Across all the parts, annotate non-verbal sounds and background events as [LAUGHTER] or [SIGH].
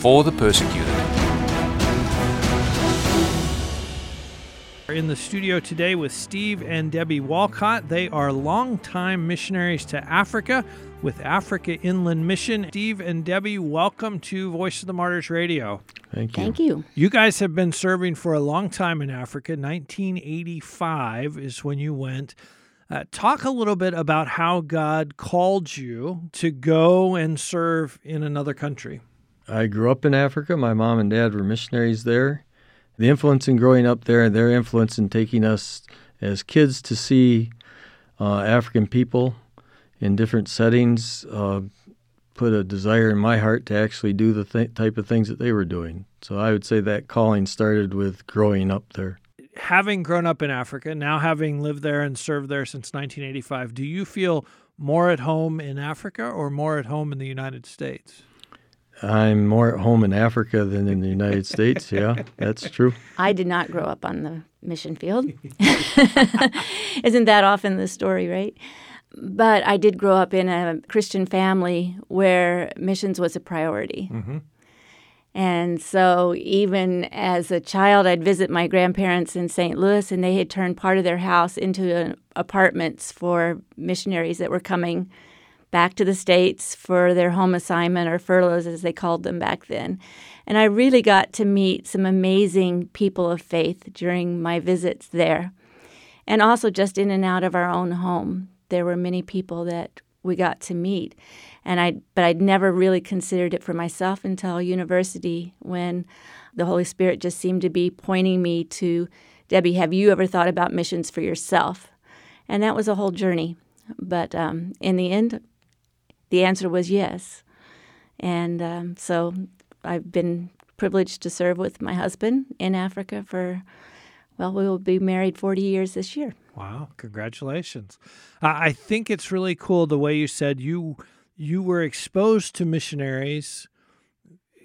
for the persecuted. We're in the studio today with Steve and Debbie Walcott. They are longtime missionaries to Africa with Africa Inland Mission. Steve and Debbie, welcome to Voice of the Martyrs Radio. Thank you. Thank you. You guys have been serving for a long time in Africa. 1985 is when you went. Uh, talk a little bit about how God called you to go and serve in another country. I grew up in Africa. My mom and dad were missionaries there. The influence in growing up there, and their influence in taking us as kids to see uh, African people in different settings, uh, put a desire in my heart to actually do the th- type of things that they were doing. So I would say that calling started with growing up there. Having grown up in Africa, now having lived there and served there since 1985, do you feel more at home in Africa or more at home in the United States? I'm more at home in Africa than in the United States. Yeah, that's true. I did not grow up on the mission field. [LAUGHS] Isn't that often the story, right? But I did grow up in a Christian family where missions was a priority. Mm-hmm. And so, even as a child, I'd visit my grandparents in St. Louis, and they had turned part of their house into uh, apartments for missionaries that were coming back to the States for their home assignment or furloughs, as they called them back then. And I really got to meet some amazing people of faith during my visits there. And also, just in and out of our own home, there were many people that we got to meet. And I, but I'd never really considered it for myself until university when the Holy Spirit just seemed to be pointing me to Debbie, have you ever thought about missions for yourself? And that was a whole journey. But um, in the end, the answer was yes. And um, so I've been privileged to serve with my husband in Africa for, well, we will be married 40 years this year. Wow, congratulations. I think it's really cool the way you said you you were exposed to missionaries,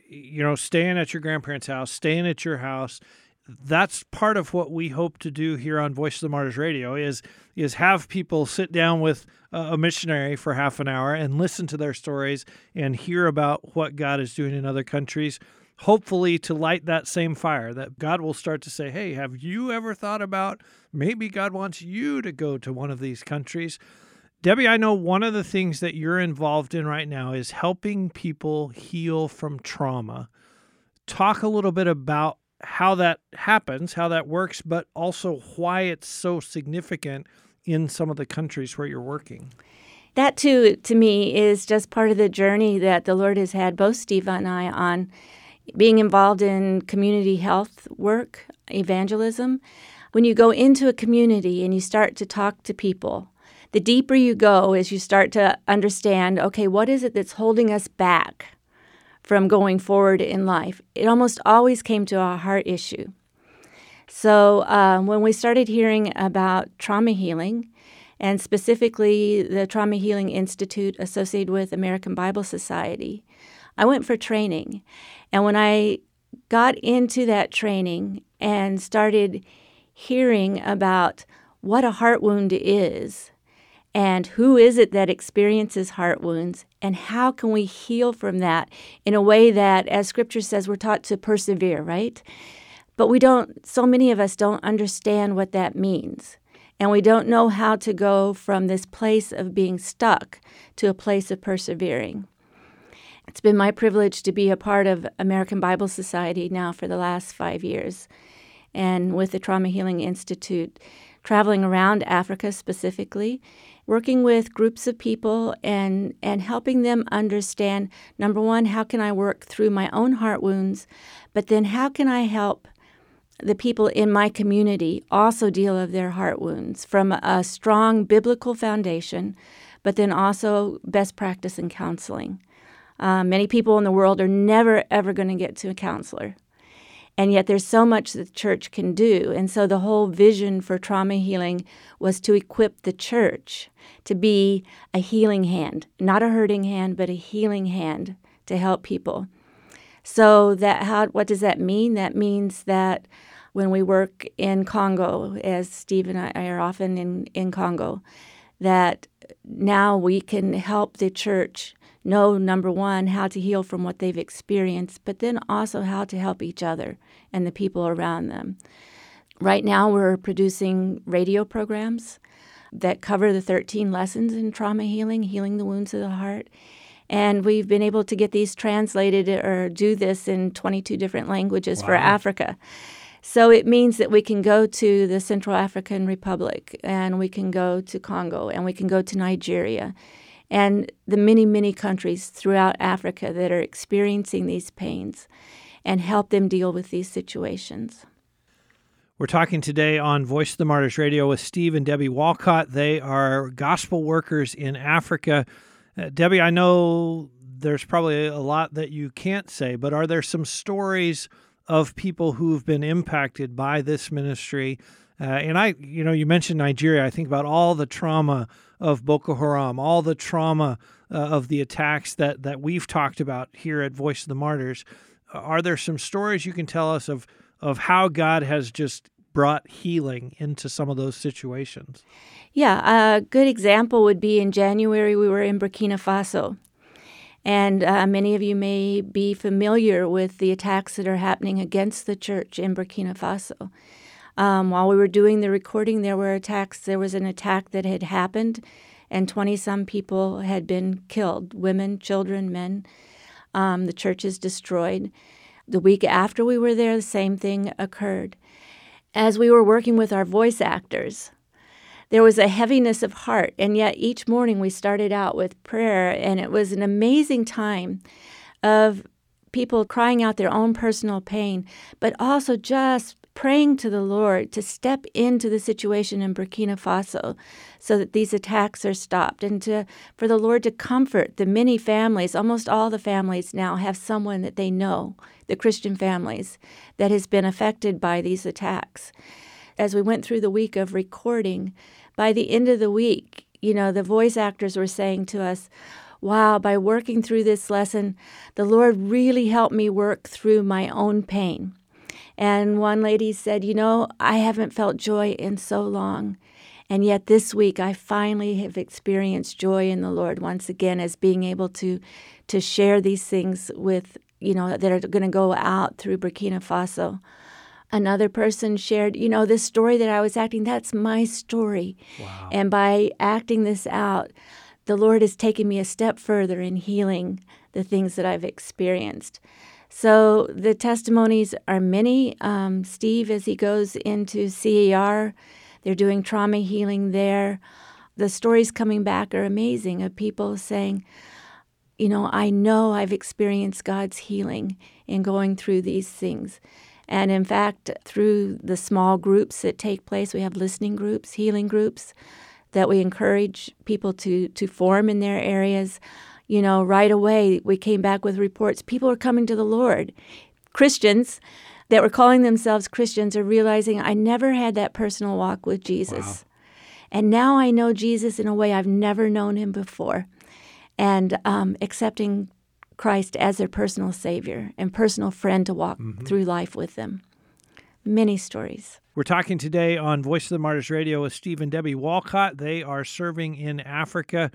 you know, staying at your grandparents' house, staying at your house. That's part of what we hope to do here on Voice of the Martyrs Radio is is have people sit down with a missionary for half an hour and listen to their stories and hear about what God is doing in other countries. Hopefully, to light that same fire, that God will start to say, Hey, have you ever thought about maybe God wants you to go to one of these countries? Debbie, I know one of the things that you're involved in right now is helping people heal from trauma. Talk a little bit about how that happens, how that works, but also why it's so significant in some of the countries where you're working. That, too, to me, is just part of the journey that the Lord has had both Steve and I on being involved in community health work, evangelism. When you go into a community and you start to talk to people, the deeper you go as you start to understand okay, what is it that's holding us back from going forward in life? It almost always came to a heart issue. So um, when we started hearing about trauma healing, and specifically the Trauma Healing Institute associated with American Bible Society, I went for training. And when I got into that training and started hearing about what a heart wound is and who is it that experiences heart wounds? And how can we heal from that in a way that as scripture says we're taught to persevere right? But we don't so many of us don't understand what that means. And we don't know how to go from this place of being stuck to a place of persevering. It's been my privilege to be a part of American Bible Society now for the last five years, and with the Trauma Healing Institute, traveling around Africa specifically, working with groups of people and, and helping them understand number one, how can I work through my own heart wounds, but then how can I help the people in my community also deal with their heart wounds from a strong biblical foundation, but then also best practice in counseling. Uh, many people in the world are never, ever going to get to a counselor. And yet, there's so much that the church can do. And so, the whole vision for trauma healing was to equip the church to be a healing hand, not a hurting hand, but a healing hand to help people. So, that how, what does that mean? That means that when we work in Congo, as Steve and I are often in, in Congo, that now we can help the church know number one how to heal from what they've experienced but then also how to help each other and the people around them. Right now we're producing radio programs that cover the 13 lessons in trauma healing healing the wounds of the heart. And we've been able to get these translated or do this in 22 different languages wow. for africa. So it means that we can go to the Central African Republic and we can go to Congo and we can go to Nigeria and the many, many countries throughout Africa that are experiencing these pains and help them deal with these situations. We're talking today on Voice of the Martyrs Radio with Steve and Debbie Walcott. They are gospel workers in Africa. Uh, Debbie, I know there's probably a lot that you can't say, but are there some stories? of people who've been impacted by this ministry. Uh, and I, you know, you mentioned Nigeria. I think about all the trauma of Boko Haram, all the trauma uh, of the attacks that that we've talked about here at Voice of the Martyrs. Are there some stories you can tell us of of how God has just brought healing into some of those situations? Yeah, a good example would be in January we were in Burkina Faso and uh, many of you may be familiar with the attacks that are happening against the church in Burkina Faso. Um, while we were doing the recording, there were attacks. There was an attack that had happened, and 20 some people had been killed women, children, men. Um, the church is destroyed. The week after we were there, the same thing occurred. As we were working with our voice actors, there was a heaviness of heart. And yet each morning we started out with prayer, and it was an amazing time of people crying out their own personal pain, but also just praying to the Lord to step into the situation in Burkina Faso so that these attacks are stopped and to for the Lord to comfort the many families almost all the families now have someone that they know the Christian families that has been affected by these attacks as we went through the week of recording, by the end of the week, you know, the voice actors were saying to us, Wow, by working through this lesson, the Lord really helped me work through my own pain. And one lady said, You know, I haven't felt joy in so long. And yet this week I finally have experienced joy in the Lord once again as being able to to share these things with, you know, that are going to go out through Burkina Faso. Another person shared, you know, this story that I was acting, that's my story. Wow. And by acting this out, the Lord has taken me a step further in healing the things that I've experienced. So the testimonies are many. Um, Steve, as he goes into CAR, they're doing trauma healing there. The stories coming back are amazing of people saying, you know, I know I've experienced God's healing in going through these things. And in fact, through the small groups that take place, we have listening groups, healing groups that we encourage people to, to form in their areas. You know, right away, we came back with reports people are coming to the Lord. Christians that were calling themselves Christians are realizing I never had that personal walk with Jesus. Wow. And now I know Jesus in a way I've never known him before. And um, accepting Christ as their personal Savior and personal friend to walk mm-hmm. through life with them. Many stories. We're talking today on Voice of the Martyrs Radio with Steve and Debbie Walcott. They are serving in Africa.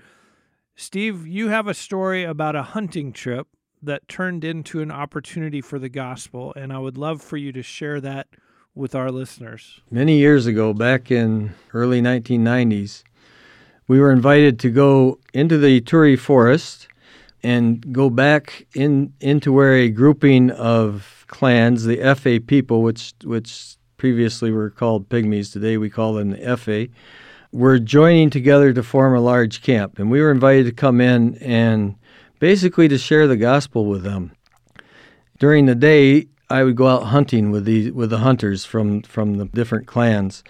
Steve, you have a story about a hunting trip that turned into an opportunity for the gospel, and I would love for you to share that with our listeners. Many years ago, back in early 1990s, we were invited to go into the Ituri forest and go back in into where a grouping of clans, the Fa people, which which previously were called Pygmies, today we call them the Efe, were joining together to form a large camp, and we were invited to come in and basically to share the gospel with them. During the day, I would go out hunting with the with the hunters from from the different clans.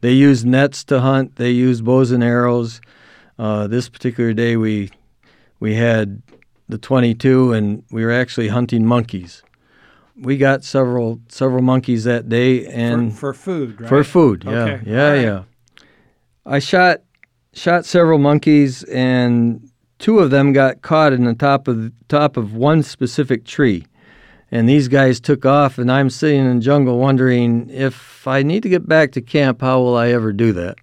They used nets to hunt. They used bows and arrows. Uh, this particular day, we we had the 22, and we were actually hunting monkeys. We got several several monkeys that day, and for, for food, right? for food, yeah, Okay, yeah, right. yeah. I shot shot several monkeys, and two of them got caught in the top of top of one specific tree. And these guys took off, and I'm sitting in the jungle wondering if I need to get back to camp, how will I ever do that?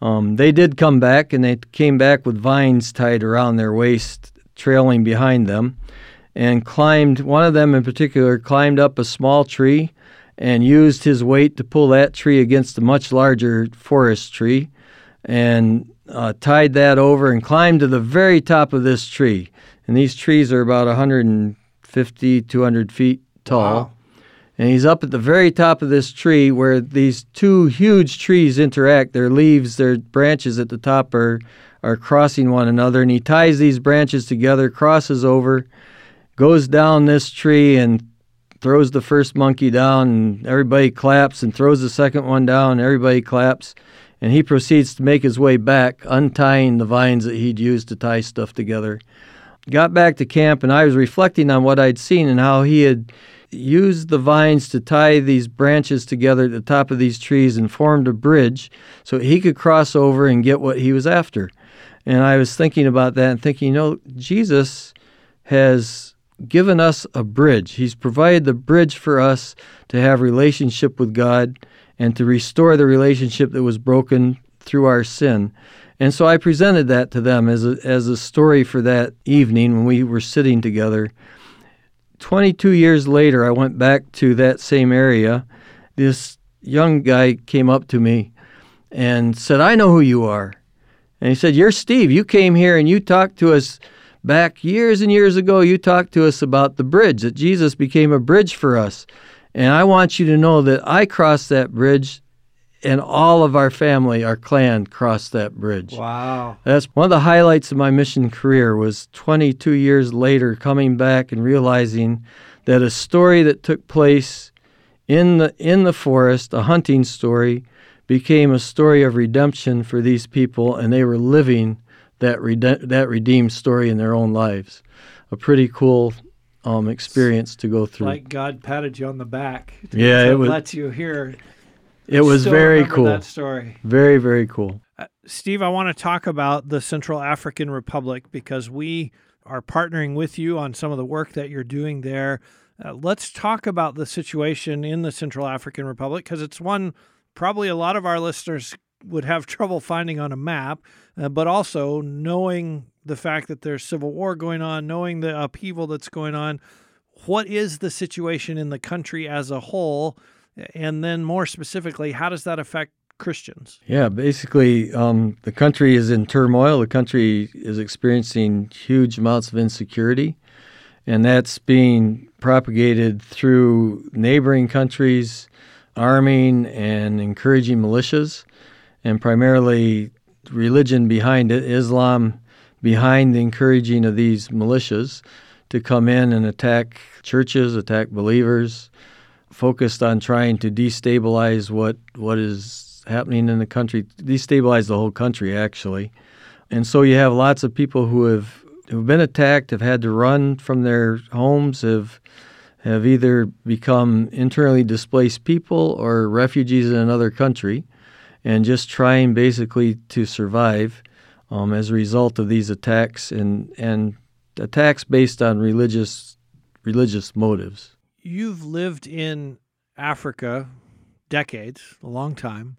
Um, they did come back, and they came back with vines tied around their waist, trailing behind them, and climbed. One of them in particular climbed up a small tree and used his weight to pull that tree against a much larger forest tree and uh, tied that over and climbed to the very top of this tree. And these trees are about 150, 200 feet tall. Wow. And he's up at the very top of this tree where these two huge trees interact. Their leaves, their branches at the top are, are crossing one another. And he ties these branches together, crosses over, goes down this tree, and throws the first monkey down. And everybody claps, and throws the second one down. And everybody claps. And he proceeds to make his way back, untying the vines that he'd used to tie stuff together. Got back to camp, and I was reflecting on what I'd seen and how he had used the vines to tie these branches together at the top of these trees and formed a bridge so he could cross over and get what he was after. And I was thinking about that and thinking, you know, Jesus has given us a bridge. He's provided the bridge for us to have relationship with God and to restore the relationship that was broken through our sin. And so I presented that to them as a, as a story for that evening when we were sitting together. 22 years later, I went back to that same area. This young guy came up to me and said, I know who you are. And he said, You're Steve. You came here and you talked to us back years and years ago. You talked to us about the bridge, that Jesus became a bridge for us. And I want you to know that I crossed that bridge and all of our family, our clan, crossed that bridge. Wow. That's one of the highlights of my mission career was 22 years later coming back and realizing that a story that took place in the in the forest, a hunting story, became a story of redemption for these people and they were living that rede- that redeemed story in their own lives. A pretty cool um, experience to go through. Like God patted you on the back. To, Yeah, it was- let you hear. it was Still very cool. That story. Very very cool. Uh, Steve, I want to talk about the Central African Republic because we are partnering with you on some of the work that you're doing there. Uh, let's talk about the situation in the Central African Republic because it's one probably a lot of our listeners would have [LAUGHS] trouble finding on a map, uh, but also knowing the fact that there's civil war going on, knowing the upheaval that's going on. What is the situation in the country as a whole? And then, more specifically, how does that affect Christians? Yeah, basically, um, the country is in turmoil. The country is experiencing huge amounts of insecurity, and that's being propagated through neighboring countries arming and encouraging militias, and primarily religion behind it, Islam behind the encouraging of these militias to come in and attack churches, attack believers, focused on trying to destabilize what what is happening in the country, destabilize the whole country actually. And so you have lots of people who have who've been attacked, have had to run from their homes, have have either become internally displaced people or refugees in another country, and just trying basically to survive um, as a result of these attacks and and attacks based on religious religious motives. you've lived in Africa decades, a long time.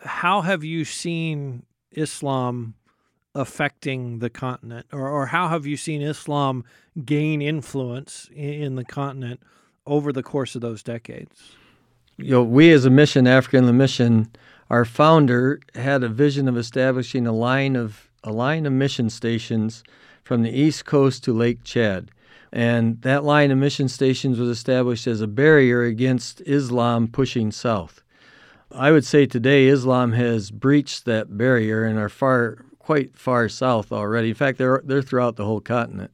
How have you seen Islam affecting the continent, or, or how have you seen Islam gain influence in, in the continent over the course of those decades? you know, we as a mission, African Inland Mission, our founder had a vision of establishing a line of a line of mission stations from the east coast to Lake Chad. And that line of mission stations was established as a barrier against Islam pushing south. I would say today Islam has breached that barrier and are far quite far south already. In fact, they're they're throughout the whole continent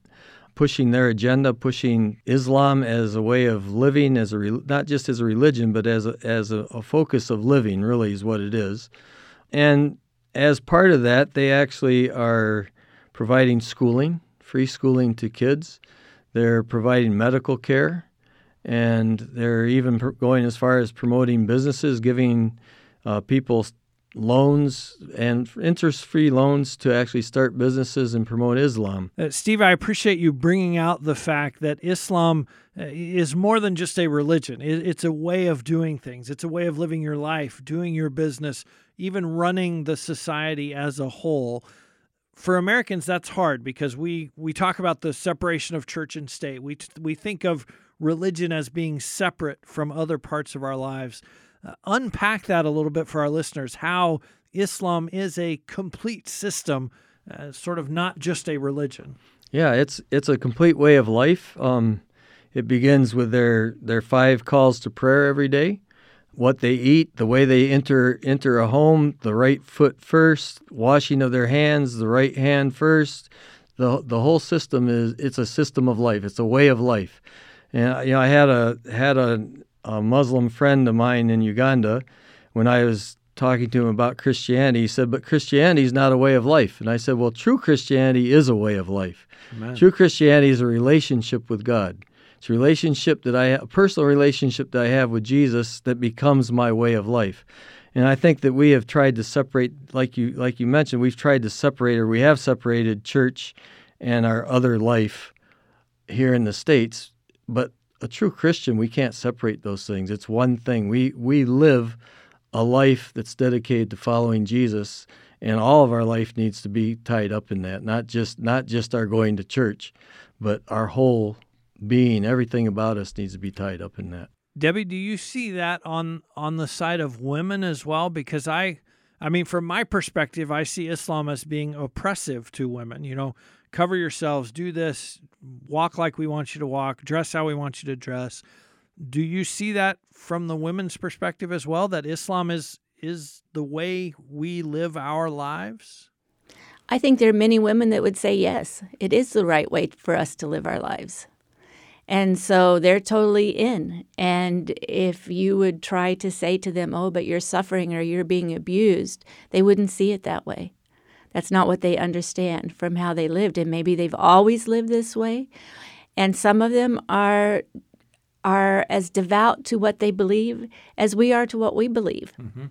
pushing their agenda, pushing Islam as a way of living, as a re- not just as a religion, but as a, as a, a focus of living. Really, is what it is. And as part of that, they actually are providing schooling free schooling to kids. They're providing medical care, and they're even going as far as promoting businesses, giving uh, people loans and interest free loans to actually start businesses and promote Islam. Uh, Steve, I appreciate you bringing out the fact that Islam uh, is more than just a religion, it's a way of doing things, it's a way of living your life, doing your business, even running the society as a whole. For Americans, that's hard because we, we talk about the separation of church and state. We, we think of religion as being separate from other parts of our lives. Uh, unpack that a little bit for our listeners how Islam is a complete system, uh, sort of not just a religion. Yeah, it's it's a complete way of life. Um, it begins with their their five calls to prayer every day, what they eat, the way they enter enter a home, the right foot first, washing of their hands, the right hand first. The the whole system is it's a system of life. It's a way of life. And you know, I had a had a a Muslim friend of mine in Uganda, when I was talking to him about Christianity, he said, But Christianity is not a way of life. And I said, Well, true Christianity is a way of life. Amen. True Christianity is a relationship with God. It's a relationship that I have, a personal relationship that I have with Jesus that becomes my way of life. And I think that we have tried to separate, like you like you mentioned, we've tried to separate, or we have separated church and our other life here in the states. But a true Christian, we can't separate those things. It's one thing. We we live a life that's dedicated to following Jesus, and all of our life needs to be tied up in that. Not just not just our going to church, but our whole being, everything about us needs to be tied up in that. Debbie, do you see that on on the side of women as well? Because I I mean, from my perspective, I see Islam as being oppressive to women. You know, cover yourselves, do this, walk like we want you to walk, dress how we want you to dress. Do you see that from the women's perspective as well that Islam is is the way we live our lives? I think there are many women that would say yes, it is the right way for us to live our lives. And so they're totally in. And if you would try to say to them, oh, but you're suffering or you're being abused, they wouldn't see it that way. That's not what they understand from how they lived. And maybe they've always lived this way. And some of them are are as devout to what they believe as we are to what we believe. Mm-hmm.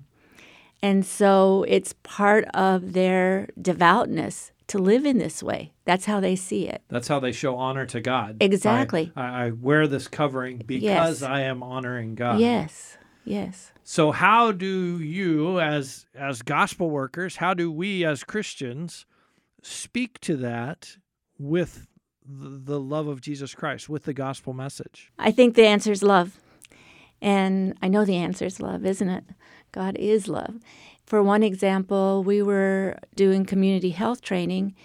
And so it's part of their devoutness to live in this way. That's how they see it. That's how they show honor to God. Exactly. I, I wear this covering because yes. I am honoring God. Yes. Yes. So how do you as as gospel workers, how do we as Christians speak to that with the love of Jesus Christ, with the gospel message? I think the answer is love. And I know the answer is love, isn't it? God is love. For one example, we were doing community health training,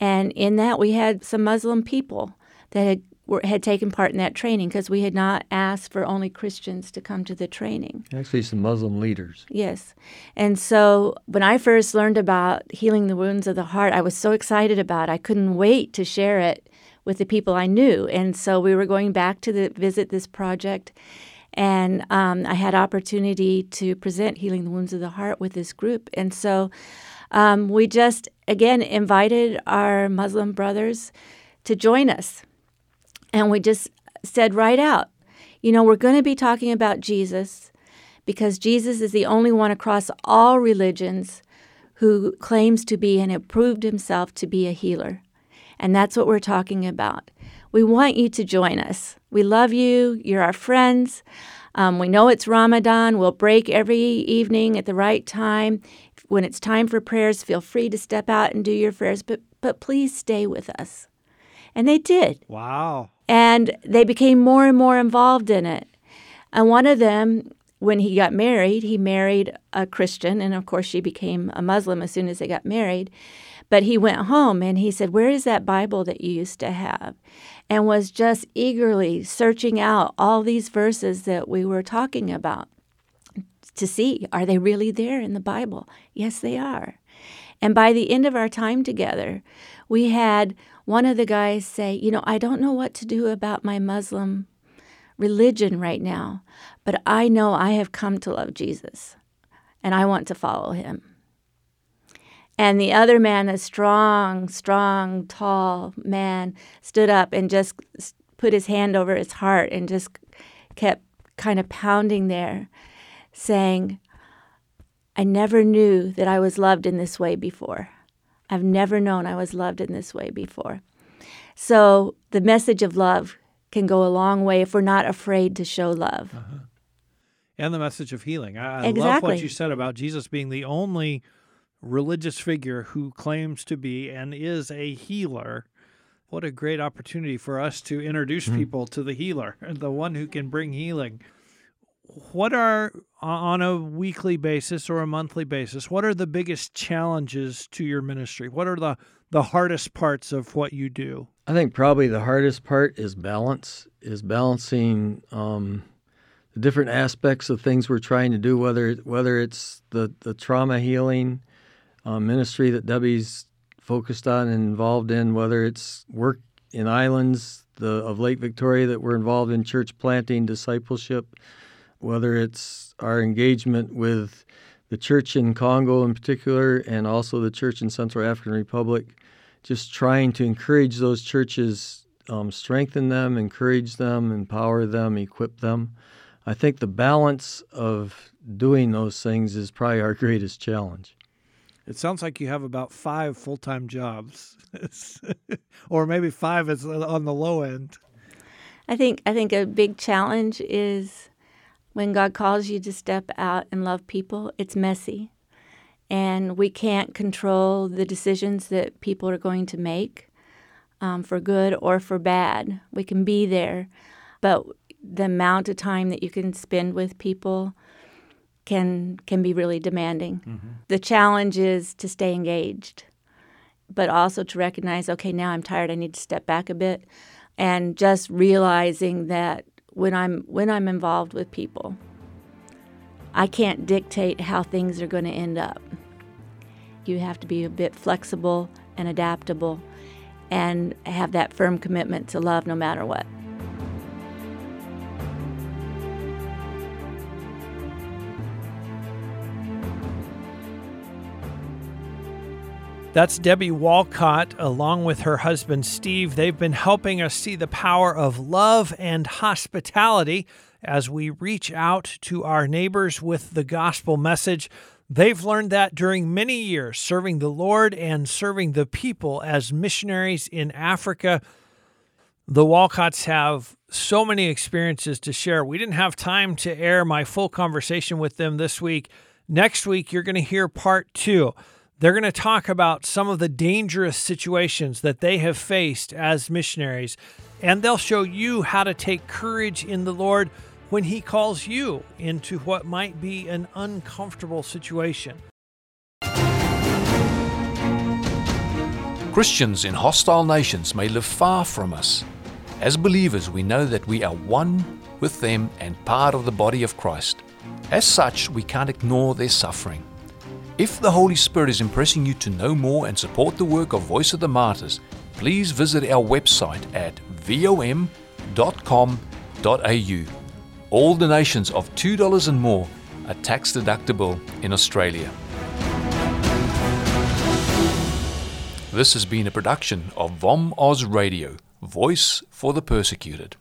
and in that we had some Muslim people that had were, had taken part in that training because we had not asked for only Christians to come to the training. Actually, some Muslim leaders. Yes. And so when I first learned about healing the wounds of the heart, I was so excited about it. I couldn't wait to share it with the people I knew. And so we were going back to the, visit this project. And um, I had opportunity to present healing the wounds of the heart with this group. And so um, we just, again, invited our Muslim brothers to join us and we just said right out, you know, we're going to be talking about Jesus because Jesus is the only one across all religions who claims to be and have proved himself to be a healer. And that's what we're talking about. We want you to join us. We love you. You're our friends. Um, we know it's Ramadan. We'll break every evening at the right time. When it's time for prayers, feel free to step out and do your prayers, but, but please stay with us. And they did. Wow. And they became more and more involved in it. And one of them, when he got married, he married a Christian. And of course, she became a Muslim as soon as they got married. But he went home and he said, Where is that Bible that you used to have? And was just eagerly searching out all these verses that we were talking about to see are they really there in the Bible? Yes, they are. And by the end of our time together, we had one of the guys say, You know, I don't know what to do about my Muslim religion right now, but I know I have come to love Jesus and I want to follow him. And the other man, a strong, strong, tall man, stood up and just put his hand over his heart and just kept kind of pounding there, saying, I never knew that I was loved in this way before. I've never known I was loved in this way before. So the message of love can go a long way if we're not afraid to show love. Uh-huh. And the message of healing. I, exactly. love what you said about Jesus being the only religious figure who claims to be and is a healer. What a great opportunity for us to introduce mm-hmm. people to the healer, [LAUGHS] the one who can bring healing. What are, on a weekly basis or a monthly basis, what are the biggest challenges to your ministry? What are the, the hardest parts of what you do? I think probably the hardest part is balance, is balancing um, the different aspects of things we're trying to do, whether whether it's the, the trauma healing, uh, ministry that Debbie's focused on and involved in, whether it's work in islands the, of Lake Victoria that we're involved in church planting, discipleship, whether it's our engagement with the church in Congo in particular, and also the church in Central African Republic, just trying to encourage those churches, um, strengthen them, encourage them, empower them, equip them. I think the balance of doing those things is probably our greatest challenge. It sounds like you have about five full time jobs, [LAUGHS] or maybe five is on the low end. I think I think a big challenge is when God calls you to step out and love people. It's messy, and we can't control the decisions that people are going to make, um, for good or for bad. We can be there, but the amount of time that you can spend with people can can be really demanding. Mm-hmm. The challenge is to stay engaged, but also to recognize, okay, now I'm tired. I need to step back a bit, and just realizing that when I'm when I'm involved with people, I can't dictate how things are going to end up. You have to be a bit flexible and adaptable, and have that firm commitment to love no matter what. That's Debbie Walcott, along with her husband Steve. They've been helping us see the power of love and hospitality as we reach out to our neighbors with the gospel message. They've learned that during many years serving the Lord and serving the people as missionaries in Africa. The Walcotts have so many experiences to share. We didn't have time to air my full conversation with them this week. Next week, you're going to hear part two. They're going to talk about some of the dangerous situations that they have faced as missionaries, and they'll show you how to take courage in the Lord when He calls you into what might be an uncomfortable situation. Christians in hostile nations may live far from us. As believers, we know that we are one with them and part of the body of Christ. As such, we can't ignore their suffering. If the Holy Spirit is impressing you to know more and support the work of Voice of the Martyrs, please visit our website at vom.com.au. All donations of $2 and more are tax deductible in Australia. This has been a production of VOM Oz Radio, Voice for the Persecuted.